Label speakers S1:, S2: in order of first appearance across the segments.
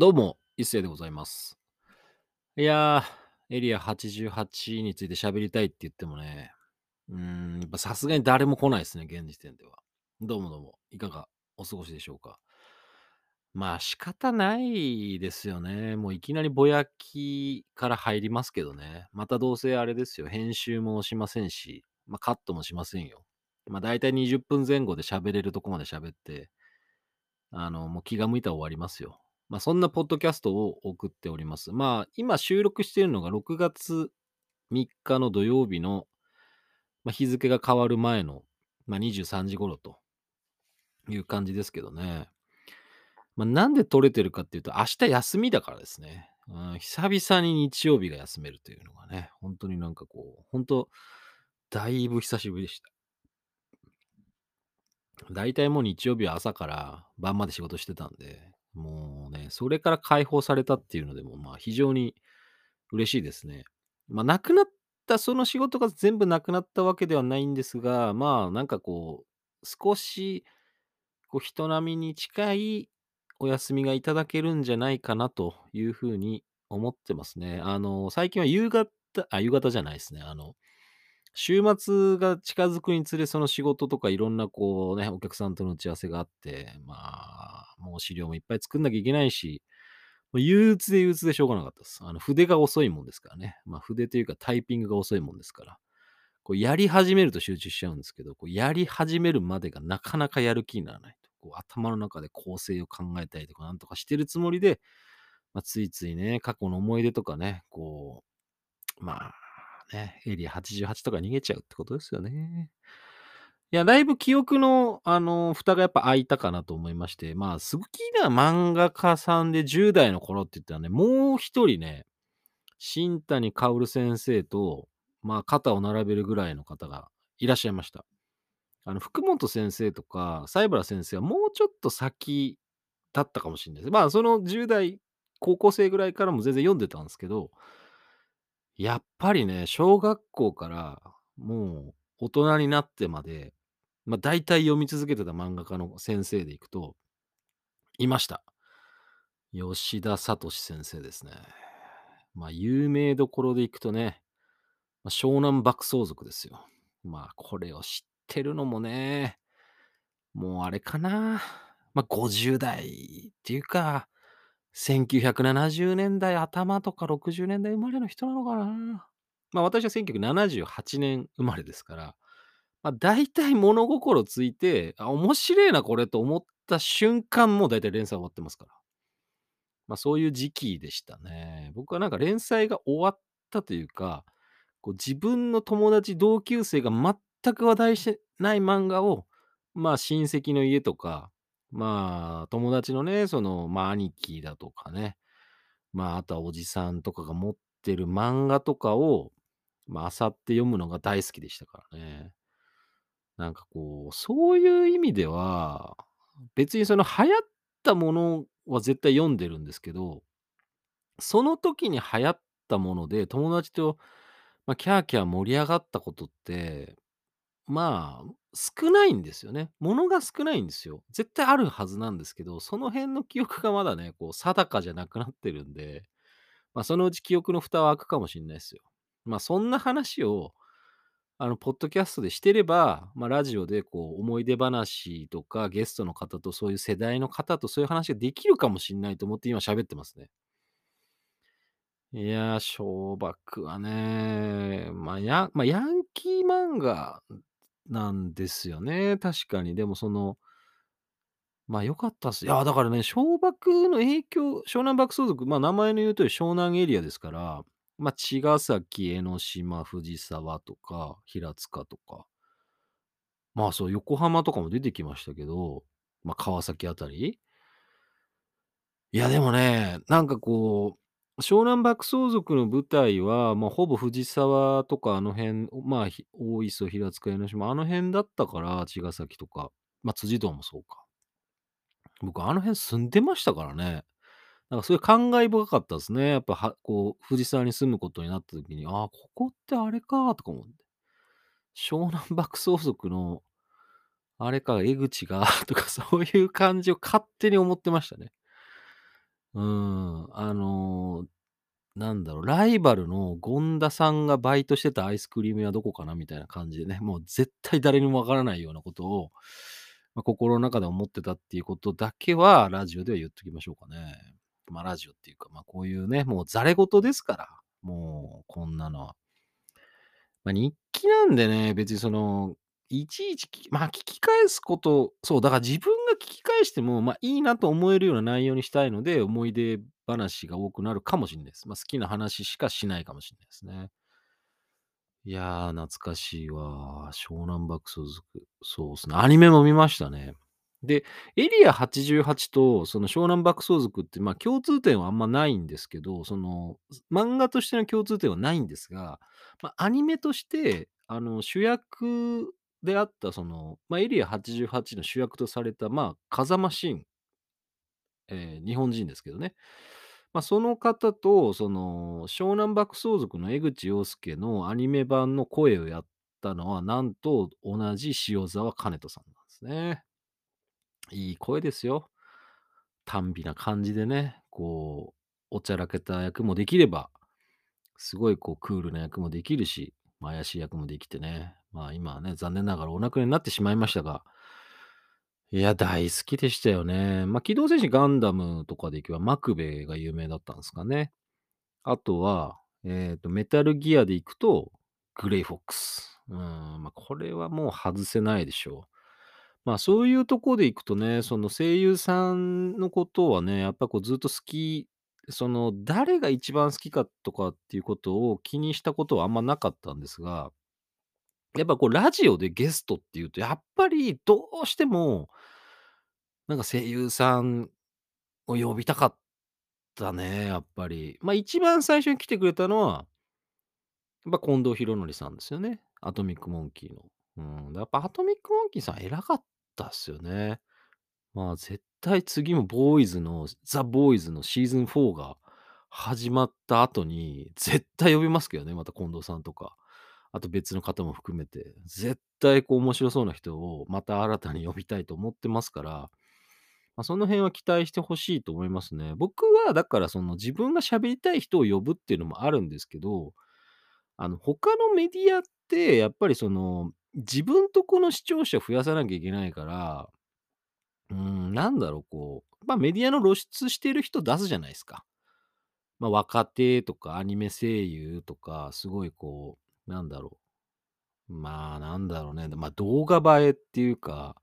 S1: どうも、一世でございます。いやー、エリア88について喋りたいって言ってもね、うーん、やっぱさすがに誰も来ないですね、現時点では。どうもどうも、いかがお過ごしでしょうか。まあ仕方ないですよね。もういきなりぼやきから入りますけどね。またどうせあれですよ、編集もしませんし、まあカットもしませんよ。まあ大体20分前後で喋れるとこまで喋って、あの、もう気が向いたら終わりますよ。まあ、そんなポッドキャストを送っております。まあ、今収録しているのが6月3日の土曜日の、まあ、日付が変わる前の、まあ、23時頃という感じですけどね。まあ、なんで撮れてるかっていうと、明日休みだからですね。うん、久々に日曜日が休めるというのがね、本当になんかこう、本当だいぶ久しぶりでした。大体もう日曜日は朝から晩まで仕事してたんで、もうね、それから解放されたっていうのでも、まあ非常に嬉しいですね。まあなくなった、その仕事が全部なくなったわけではないんですが、まあなんかこう、少しこう人並みに近いお休みがいただけるんじゃないかなというふうに思ってますね。あの、最近は夕方、あ、夕方じゃないですね。あの、週末が近づくにつれ、その仕事とかいろんなこうね、お客さんとの打ち合わせがあって、まあ、もう資料もいっぱい作んなきゃいけないし、憂鬱で憂鬱でしょうがなかったです。あの筆が遅いもんですからね。まあ筆というかタイピングが遅いもんですから。こうやり始めると集中しちゃうんですけど、こうやり始めるまでがなかなかやる気にならないと。こう頭の中で構成を考えたりとかなんとかしてるつもりで、まあ、ついついね、過去の思い出とかね、こう、まあね、エリア88とか逃げちゃうってことですよね。いや、だいぶ記憶の、あの、蓋がやっぱ開いたかなと思いまして、まあ、好きな漫画家さんで10代の頃って言ったらね、もう一人ね、新谷薫先生と、まあ、肩を並べるぐらいの方がいらっしゃいました。あの、福本先生とか、西原先生はもうちょっと先だったかもしれないです。まあ、その10代、高校生ぐらいからも全然読んでたんですけど、やっぱりね、小学校からもう大人になってまで、まあ大体読み続けてた漫画家の先生でいくと、いました。吉田聡先生ですね。まあ有名どころでいくとね、まあ、湘南爆走族ですよ。まあこれを知ってるのもね、もうあれかな。まあ50代っていうか、1970年代頭とか60年代生まれの人なのかな。まあ私は1978年生まれですから、まあ大体物心ついて、あ、面白いなこれと思った瞬間もう大体連載終わってますから。まあそういう時期でしたね。僕はなんか連載が終わったというか、こう自分の友達、同級生が全く話題してない漫画を、まあ親戚の家とか、まあ友達のね、その、まあ兄貴だとかね、まああとはおじさんとかが持ってる漫画とかを、まあ漁って読むのが大好きでしたからね。なんかこう、そういう意味では、別にその流行ったものは絶対読んでるんですけど、その時に流行ったもので友達と、まあ、キャーキャー盛り上がったことって、まあ、少ないんですよね。ものが少ないんですよ。絶対あるはずなんですけど、その辺の記憶がまだね、こう定かじゃなくなってるんで、まあ、そのうち記憶の蓋は開くかもしれないですよ。まあ、そんな話を、あの、ポッドキャストでしてれば、まあ、ラジオでこう、思い出話とか、ゲストの方とそういう世代の方とそういう話ができるかもしれないと思って今喋ってますね。いやー、小爆はね、まあ、やまあ、ヤンキー漫画なんですよね、確かに。でもその、まあ、良かったっす。いや、だからね、小爆の影響湘南爆走族、まあ、名前の言う通り湘南エリアですから、まあ、茅ヶ崎、江ノ島、藤沢とか、平塚とか、まあ、そう、横浜とかも出てきましたけど、まあ、川崎あたりいや、でもね、なんかこう、湘南爆走族の舞台は、まあ、ほぼ藤沢とかあの辺、まあ、大磯、平塚、江ノ島、あの辺だったから、茅ヶ崎とか、まあ、辻堂もそうか。僕、あの辺住んでましたからね。なんかすごいう感慨深かったですね。やっぱ、はこう、藤沢に住むことになった時に、ああ、ここってあれかとか思って。湘南爆走族の、あれか、江口がとかそういう感じを勝手に思ってましたね。うん、あの、なんだろう、ライバルの権田さんがバイトしてたアイスクリーム屋どこかなみたいな感じでね、もう絶対誰にもわからないようなことを、ま、心の中で思ってたっていうことだけは、ラジオでは言っときましょうかね。ま、ラジオっていうか、ま、こういうね、もうざれ言ですから、もうこんなのは。ま、日記なんでね、別にその、いちいち聞きま、聞き返すことそう、だから自分が聞き返しても、まあ、いいなと思えるような内容にしたいので、思い出話が多くなるかもしんないです。まあ、好きな話しかしないかもしんないですね。いやー、懐かしいわ。湘南爆走族。そうですね、アニメも見ましたね。で、エリア88とその湘南爆走族って、まあ、共通点はあんまないんですけど、その、漫画としての共通点はないんですが、まあ、アニメとして、あの、主役であったその、ま、エリア88の主役とされた、まあ、風間慎ええ、日本人ですけどね。ま、その方と、その、湘南爆走族の江口洋介のアニメ版の声をやったのは、なんと同じ塩澤兼人さんなんですね。いい声ですよ。甘美な感じでね、こう、おちゃらけた役もできれば、すごいこうクールな役もできるし、怪しい役もできてね、まあ、今はね、残念ながらお亡くなりになってしまいましたがいや、大好きでしたよね。まあ、機動戦士ガンダムとかでいけば、マクベが有名だったんですかね。あとは、えっと、メタルギアでいくと、グレイフォックス。うん、まあ、これはもう外せないでしょう。まあ、そういうとこでいくとね、その声優さんのことはね、やっぱこうずっと好きその、誰が一番好きかとかっていうことを気にしたことはあんまなかったんですがやっぱこうラジオでゲストっていうと、やっぱりどうしてもなんか声優さんを呼びたかったね、やっぱり。まあ、一番最初に来てくれたのはま、近藤浩徳さんですよね。アトミック・モンキーの。うん、やっぱアトミック・モンキーさん偉かったっすよね。まあ、絶対次もボーイズのザ・ボーイズのシーズン4が始まった後に、絶対呼びますけどね、また近藤さんとか。あと別の方も含めて。絶対こう面白そうな人をまた新たに呼びたいと思ってますから、ま、その辺は期待して欲しいと思いますね。僕はだからその自分が喋りたい人を呼ぶっていうのもあるんですけど、あの、他のメディアってやっぱりその、自分とこの視聴者増やさなきゃいけないからうん、なんだろう、こう、まあ、メディアの露出してる人出すじゃないですか。まあ、若手とかアニメ声優とか、すごいこう、なんだろう。まあ、なんだろうね、で、ま、動画映えっていうか、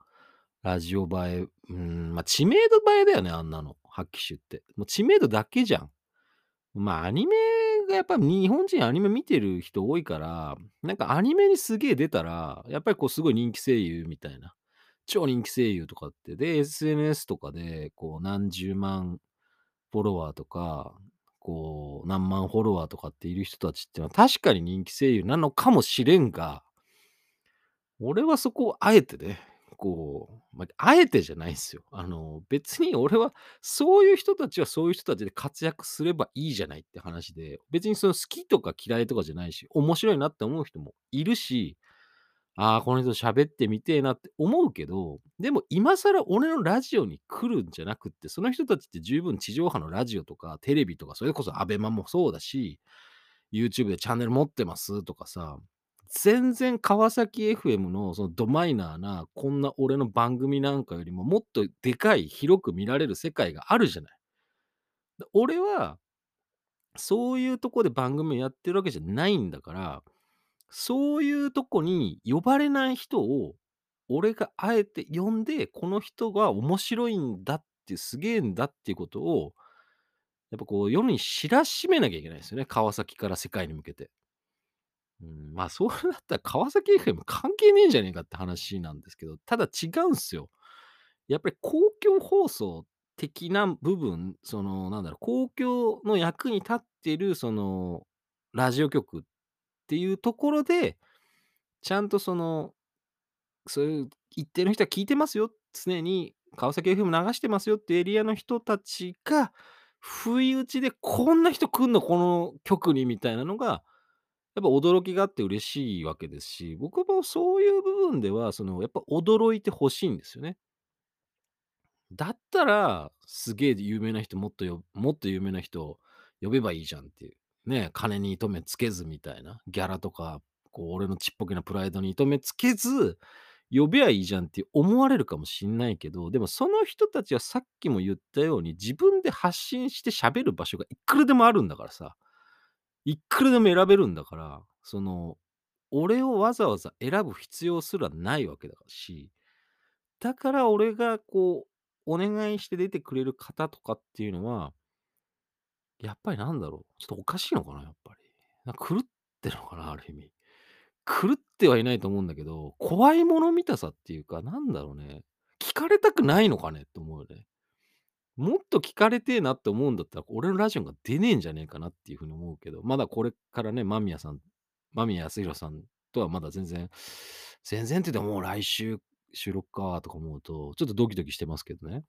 S1: ラジオ映え、うん、ま、知名度映えだよね、あんなの、はっきし言って。もう知名度だけじゃん。まあ、アニメがやっぱ日本人アニメ見てる人多いから、なんかアニメにすげえ出たら、やっぱりこうすごい人気声優みたいな、超人気声優とかって、で、SNS とかでこう何十万フォロワーとか、こう何万フォロワーとかっている人たちっていうのは確かに人気声優なのかもしれんが俺はそこをあえてね、こう、ま、あえてじゃないんすよ。あの、別に俺はそういう人たちはそういう人たちで活躍すればいいじゃないって話で、別にその好きとか嫌いとかじゃないし、面白いなって思う人もいるし、ああ、この人喋ってみてえなって思うけど、でも今更俺のラジオに来るんじゃなくって、その人たちって十分地上波のラジオとかテレビとか、それこそアベマもそうだし、YouTube でチャンネル持ってますとかさ、全然川崎 FM のそのどマイナーな、こんな俺の番組なんかよりももっとでかい、広く見られる世界があるじゃない。俺はそういうとこで番組やってるわけじゃないんだから、そういうとこに呼ばれない人を、俺があえて呼んで、この人が面白いんだって、すげえんだっていうことを、やっぱこう世に知らしめなきゃいけないですよね、川崎から世界に向けて。うん、まあ、そうなったら川崎 FM 関係ねえんじゃねえかって話なんですけど、ただ違うんすよ。やっぱり公共放送的な部分、そのなんだろう、公共の役に立ってるそのラジオ局っっていうところで、ちゃんとそのそういう一定の人は聞いてますよ、常に川崎 FM 流してますよってエリアの人たちが、不意打ちでこんな人来んの、この局にみたいなのが、やっぱ驚きがあって嬉しいわけですし、僕もそういう部分では、そのやっぱ驚いて欲しいんですよね。だったら、すげえ有名な人もっとよもっと有名な人を呼べばいいじゃんっていう。ね、金に糸目つけずみたいな、ギャラとか、こう俺のちっぽけなプライドに糸目つけず、呼べばいいじゃんって思われるかもしんないけど、でもその人たちはさっきも言ったように、自分で発信して喋る場所がいくらでもあるんだからさ。いくらでも選べるんだから、その、俺をわざわざ選ぶ必要すらないわけだし、だから俺がこう、お願いして出てくれる方とかっていうのは、やっぱりなんだろう、ちょっとおかしいのかな、やっぱり。なんか狂ってるのかな、ある意味。狂ってはいないと思うんだけど、怖いもの見たさっていうか、なんだろうね。聞かれたくないのかねって思うよね。もっと聞かれてえなって思うんだったら、俺のラジオが出ねえんじゃねえかなっていうふうに思うけど、まだこれからね、間宮さん、間宮康弘さんとはまだ全然、全然って言ってももう来週収録かとか思うと、ちょっとドキドキしてますけどね。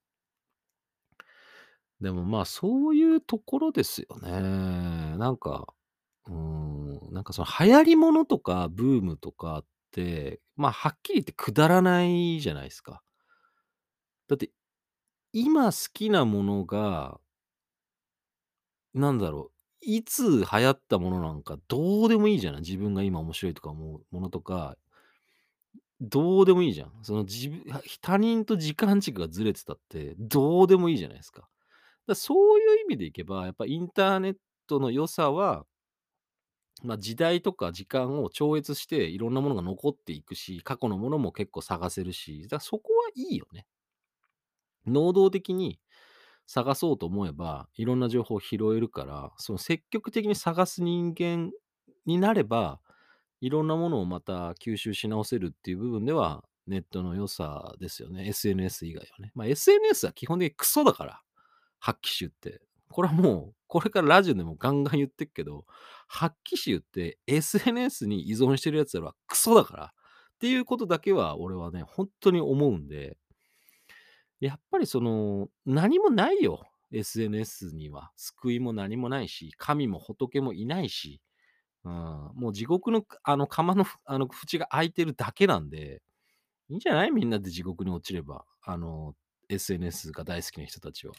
S1: でもまあ、そういうところですよね。なんか、うん、なんかその流行りものとかブームとかって、まあ、はっきり言ってくだらないじゃないですか。だって、今好きなものが、なんだろう、いつ流行ったものなんかどうでもいいじゃない。自分が今面白いとか思うものとか、どうでもいいじゃん。その自分他人と時間軸がずれてたって、どうでもいいじゃないですか。だそういう意味でいけば、やっぱインターネットの良さは、まあ、時代とか時間を超越していろんなものが残っていくし、過去のものも結構探せるし、だからそこはいいよね。能動的に探そうと思えば、いろんな情報を拾えるから、その積極的に探す人間になれば、いろんなものをまた吸収し直せるっていう部分では、ネットの良さですよね。SNS 以外はね。まあ、SNS は基本的にクソだから、発揮集って。これはもう、これからラジオでもガンガン言ってっけど、発揮集って SNS に依存してる奴らはクソだから。っていうことだけは俺はね、本当に思うんで、やっぱりその、何もないよ。SNS には。救いも何もないし、神も仏もいないし、うん、もう地獄のあの釜のあの縁が開いてるだけなんで、いいんじゃない？みんなで地獄に落ちれば。あの、SNS が大好きな人たちは。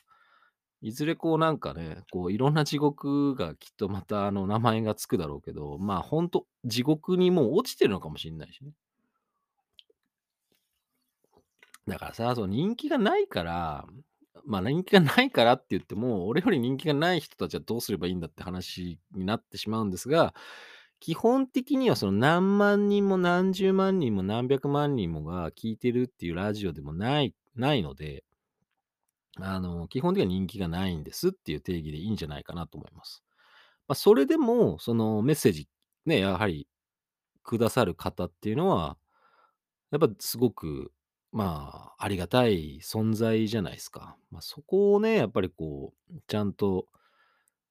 S1: いずれこうなんかね、こういろんな地獄がきっとまたあの名前がつくだろうけど、まあほんと地獄にもう落ちてるのかもしんないしね。だからさ、その人気がないから、まあ人気がないからって言っても、俺より人気がない人たちはどうすればいいんだって話になってしまうんですが、基本的にはその何万人も何十万人も何百万人もが聞いてるっていうラジオでもないないので、あの、基本的には人気がないんですっていう定義でいいんじゃないかなと思います。まあ、それでも、そのメッセージ、ね、やはりくださる方っていうのは、やっぱすごく、まあ、ありがたい存在じゃないですか。まあ、そこをね、やっぱりこう、ちゃんと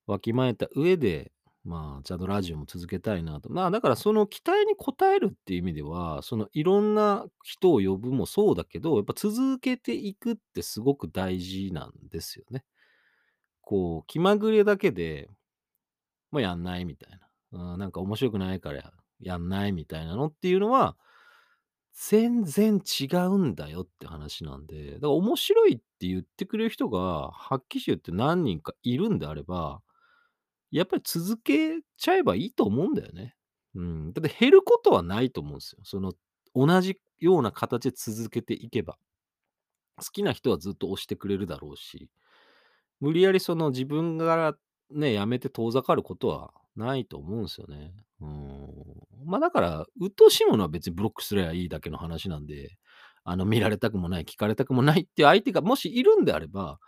S1: わきまえた上で、まあ、ちゃんとラジオも続けたいなと。まあ、だからその期待に応えるっていう意味では、そのいろんな人を呼ぶもそうだけど、やっぱ続けていくってすごく大事なんですよね。こう、気まぐれだけで、もうやんないみたいな。うん、なんか面白くないからやんないみたいなのっていうのは、全然違うんだよって話なんで、だから面白いって言ってくれる人が、発揮集って何人かいるんであれば、やっぱり続けちゃえばいいと思うんだよね。うん。だって減ることはないと思うんですよ。その、同じような形で続けていけば。好きな人はずっと推してくれるだろうし、無理やりその自分がね、やめて遠ざかることはないと思うんですよね。うん。まあだから、鬱陶しいものは別にブロックすればいいだけの話なんで、あの、見られたくもない、聞かれたくもないっていう相手がもしいるんであれば、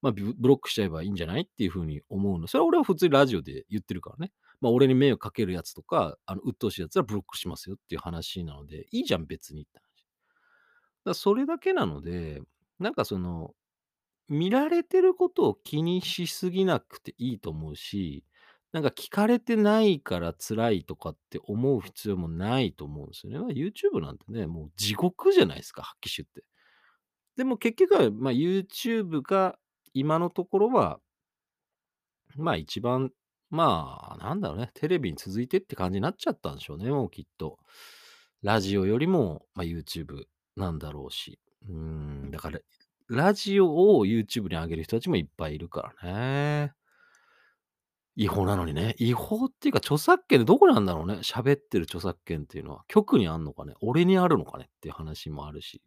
S1: まあ、ブロックしちゃえばいいんじゃないっていうふうに思うの。それは俺は普通にラジオで言ってるからね。まあ、俺に迷惑かけるやつとか、あの、鬱陶しいやつはブロックしますよっていう話なので、いいじゃん、別にって話。だそれだけなので、なんかその、見られてることを気にしすぎなくていいと思うし、なんか聞かれてないから辛いとかって思う必要もないと思うんですよね。まあ、YouTube なんてね、もう地獄じゃないですか、発揮集って。でも結局は、まあ、YouTube が今のところは、まあ一番、まあなんだろうね、テレビに続いてって感じになっちゃったんでしょうね、もうきっと。ラジオよりも、まあ、YouTube なんだろうし。うーん、だからラジオを YouTube に上げる人たちもいっぱいいるからね。違法なのにね。違法っていうか、著作権どこにあんだろうね。喋ってる著作権っていうのは。局にあんのかね。俺にあるのかねっていう話もあるし。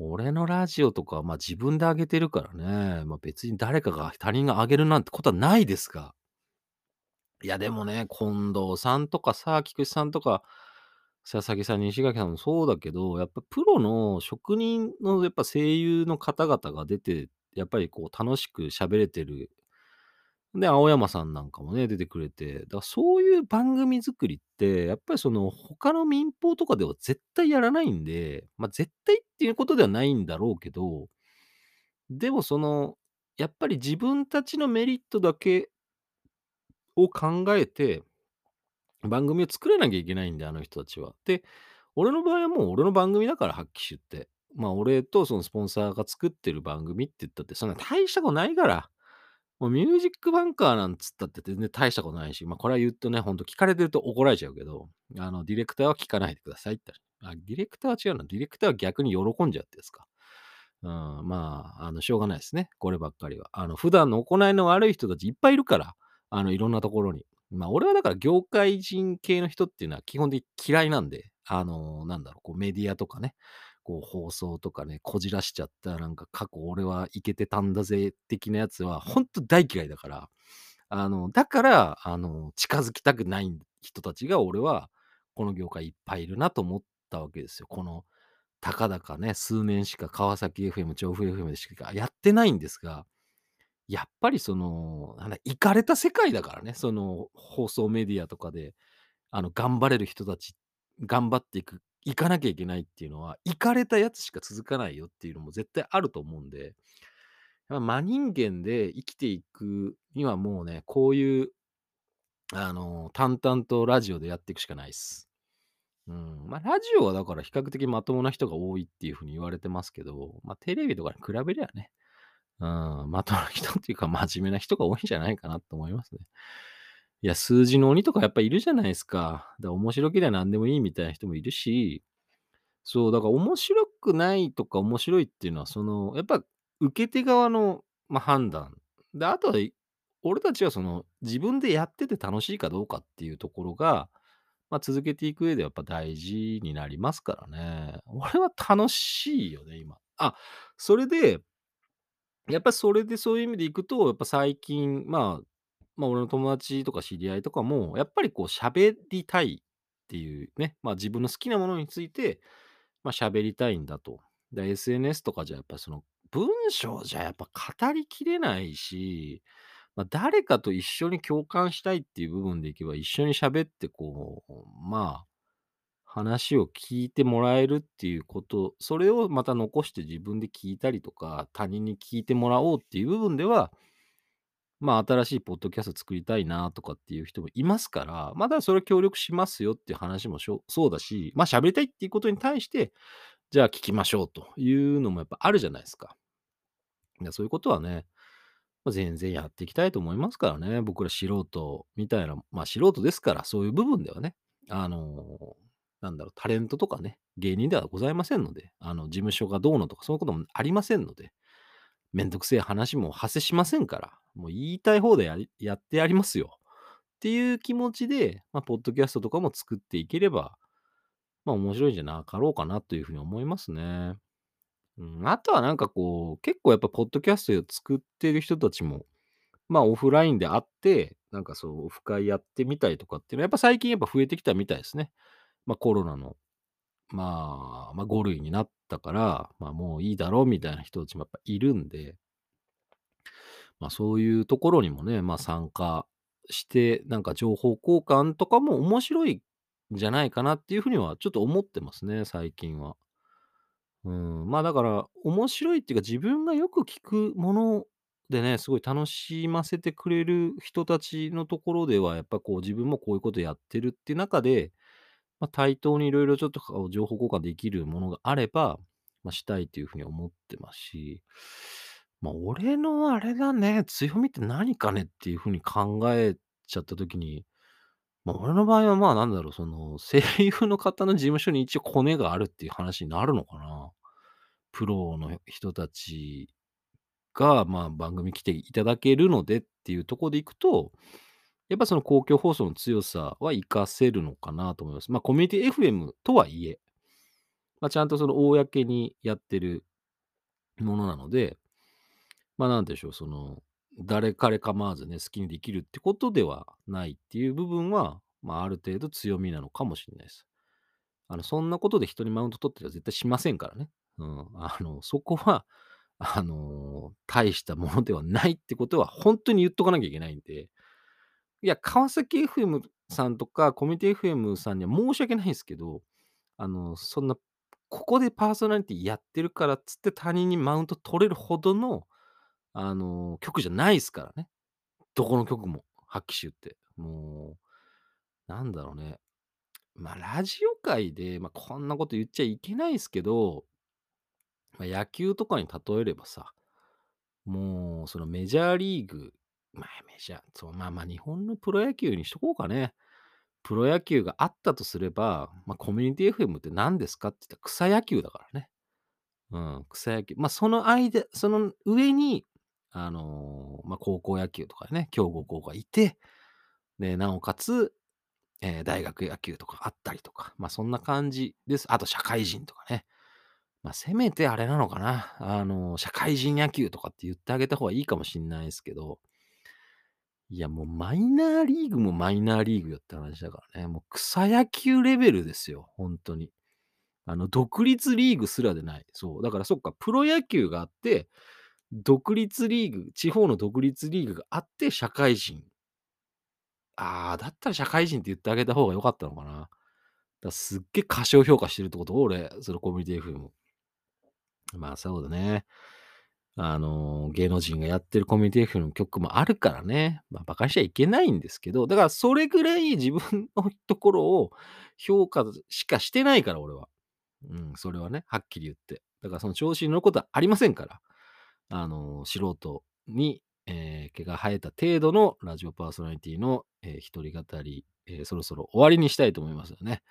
S1: 俺のラジオとか、まあ自分で上げてるからね。まあ別に誰かが、他人が上げるなんてことはないですが。いやでもね、近藤さんとかさ、菊池さんとか、佐々木さん、西垣さんもそうだけど、やっぱプロの職人のやっぱ声優の方々が出て、やっぱりこう楽しく喋れてる。で、青山さんなんかもね、出てくれて、だからそういう番組作りって、やっぱりその他の民放とかでは絶対やらないんで、まあ絶対っていうことではないんだろうけど、でもその、やっぱり自分たちのメリットだけを考えて、番組を作らなきゃいけないんで、あの人たちは。で、俺の場合はもう俺の番組だから発揮しって。まあ俺とそのスポンサーが作ってる番組って言ったって、そんな大したことないから。もうミュージックバンカーなんつったって全然大したことないし、まあこれは言うとね、ほんと聞かれてると怒られちゃうけど、あの、ディレクターは聞かないでくださいって。あ、ディレクターは違うな。ディレクターは逆に喜んじゃってやつか。うん、まあ、あの、しょうがないですね。こればっかりは。あの、普段の行いの悪い人たちいっぱいいるから、あの、いろんなところに。まあ、俺はだから業界人系の人っていうのは基本的に嫌いなんで、あの、なんだろう、こうメディアとかね、こう放送とかね、こじらしちゃったなんか過去俺はいけてたんだぜ的なやつは、ほんと大嫌いだから、あの、だから、あの、近づきたくない人たちが俺は、この業界いっぱいいるなと思ったわけですよ。この、たかだかね、数年しか川崎 FM、調布 FM でしかやってないんですが、やっぱりその、なんだ、行かれた世界だからね、その放送メディアとかで、あの、頑張れる人たち、頑張っていく、行かなきゃいけないっていうのは、行かれたやつしか続かないよっていうのも絶対あると思うんで、真人間で生きていくにはもうね、こういう、あの、淡々とラジオでやっていくしかないっす。うん。まあ、ラジオはだから比較的まともな人が多いっていう風に言われてますけど、まあ、テレビとかに比べりゃね、うん、まともな人っていうか真面目な人が多いんじゃないかなと思いますね。いや、数字の鬼とかやっぱいるじゃないですか。だから面白ければ何でもいいみたいな人もいるし、そう、だから面白くないとか面白いっていうのは、その、やっぱ受け手側の、まあ、判断。で、あとは、俺たちはその、自分でやってて楽しいかどうかっていうところが、まあ、続けていく上でやっぱ大事になりますからね。俺は楽しいよね、今。あ、それで、やっぱそれでそういう意味でいくと、やっぱ最近、まあ、まあ俺の友達とか知り合いとかも、やっぱりこう喋りたいっていうね、まあ自分の好きなものについて、まあ喋りたいんだと。で、SNS とかじゃやっぱその文章じゃやっぱ語りきれないし、まあ、誰かと一緒に共感したいっていう部分でいけば、一緒に喋ってこう、まあ、話を聞いてもらえるっていうこと、それをまた残して自分で聞いたりとか、他人に聞いてもらおうっていう部分では、まあ、新しいポッドキャスト作りたいなとかっていう人もいますから、まだそれ協力しますよっていう話もそうだし、まあ喋りたいっていうことに対して、じゃあ聞きましょうというのもやっぱあるじゃないですか。そういうことはね、ま、全然やっていきたいと思いますからね。僕ら素人みたいな、まあ素人ですから、そういう部分ではね、あのなんだろう、タレントとかね、芸人ではございませんので、あの、事務所がどうのとかそういうこともありませんので、めんどくせえ話も発生しませんから、もう言いたい方でややってやりますよ。っていう気持ちで、まあ、ポッドキャストとかも作っていければ、まあ面白いんじゃなかろうかなというふうに思いますね。うん、あとはなんかこう、結構やっぱポッドキャストを作ってる人たちも、まあオフラインで会って、なんかそう、オフ会やってみたりとかっていうのは、やっぱ最近やっぱ増えてきたみたいですね。まあコロナの、まあ、まあ5類になったから、まあもういいだろうみたいな人たちもやっぱいるんで、まあそういうところにもね、まあ参加して、なんか情報交換とかも面白いんじゃないかなっていうふうにはちょっと思ってますね、最近は。うん、まあだから、面白いっていうか、自分がよく聞くものでね、すごい楽しませてくれる人たちのところでは、やっぱこう自分もこういうことやってるっていう中で、まあ、対等にいろいろちょっと情報交換できるものがあれば、まあ、したいというふうに思ってますし、まあ俺のあれだね、強みって何かねっていうふうに考えちゃったときに、まあ俺の場合はまあなんだろう、その声優の方の事務所に一応コネがあるっていう話になるのかな。プロの人たちが、まあ、番組来ていただけるのでっていうところでいくと、やっぱその公共放送の強さは活かせるのかなと思います。まあ、コミュニティ FM とはいえ、まあ、ちゃんとその公にやってるものなので、まあ、なんでしょう、その、誰彼構わずね、好きにできるってことではないっていう部分は、まあ、ある程度強みなのかもしれないです。あの、そんなことで人にマウント取ってたら絶対しませんからね。うん。あの、そこは、あの、大したものではないってことは、本当に言っとかなきゃいけないんで、いや、川崎 FM さんとか、コミュニティ FM さんには申し訳ないですけど、あの、そんな、ここでパーソナリティやってるからっつって他人にマウント取れるほどの、あの、曲じゃないですからね。どこの曲も、発揮集って。もう、なんだろうね。まあ、ラジオ界で、まあ、こんなこと言っちゃいけないですけど、まあ、野球とかに例えればさ、もう、そのメジャーリーグ、まあ、メジャー、そう、まあまあ、日本のプロ野球にしとこうかね。プロ野球があったとすれば、まあ、コミュニティ FM って何ですかって言ったら草野球だからね。うん、草野球。まあ、その間、その上に、あのーまあ、高校野球とかね、強豪校がいて、で、なおかつ、えー大学野球とかあったりとか、まあ、そんな感じです。あと、社会人とかね。まあ、せめてあれなのかな。あの社会人野球とかって言ってあげた方がいいかもしんないですけど、いや、もうマイナーリーグもマイナーリーグよって話だからね。もう草野球レベルですよ、本当に。あの、独立リーグすらでない。そう。だからそっか、プロ野球があって、独立リーグ、地方の独立リーグがあって、社会人。ああ、だったら社会人って言ってあげた方が良かったのかな。だすっげえ過小評価してるってこと？俺、そのコミュニティ FM。まあそうだね。あの、芸能人がやってるコミュニティ FM の曲もあるからね。まあ、馬鹿にしちゃいけないんですけど、だからそれぐらい自分のところを評価しかしてないから、俺は。うん、それはね、はっきり言って。だからその調子に乗ることはありませんから。あの、素人に、えー毛が生えた程度のラジオパーソナリティの、えー一人語り、えーそろそろ終わりにしたいと思いますよね。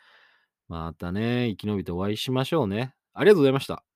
S1: またね、生き延びてお会いしましょうね。ありがとうございました。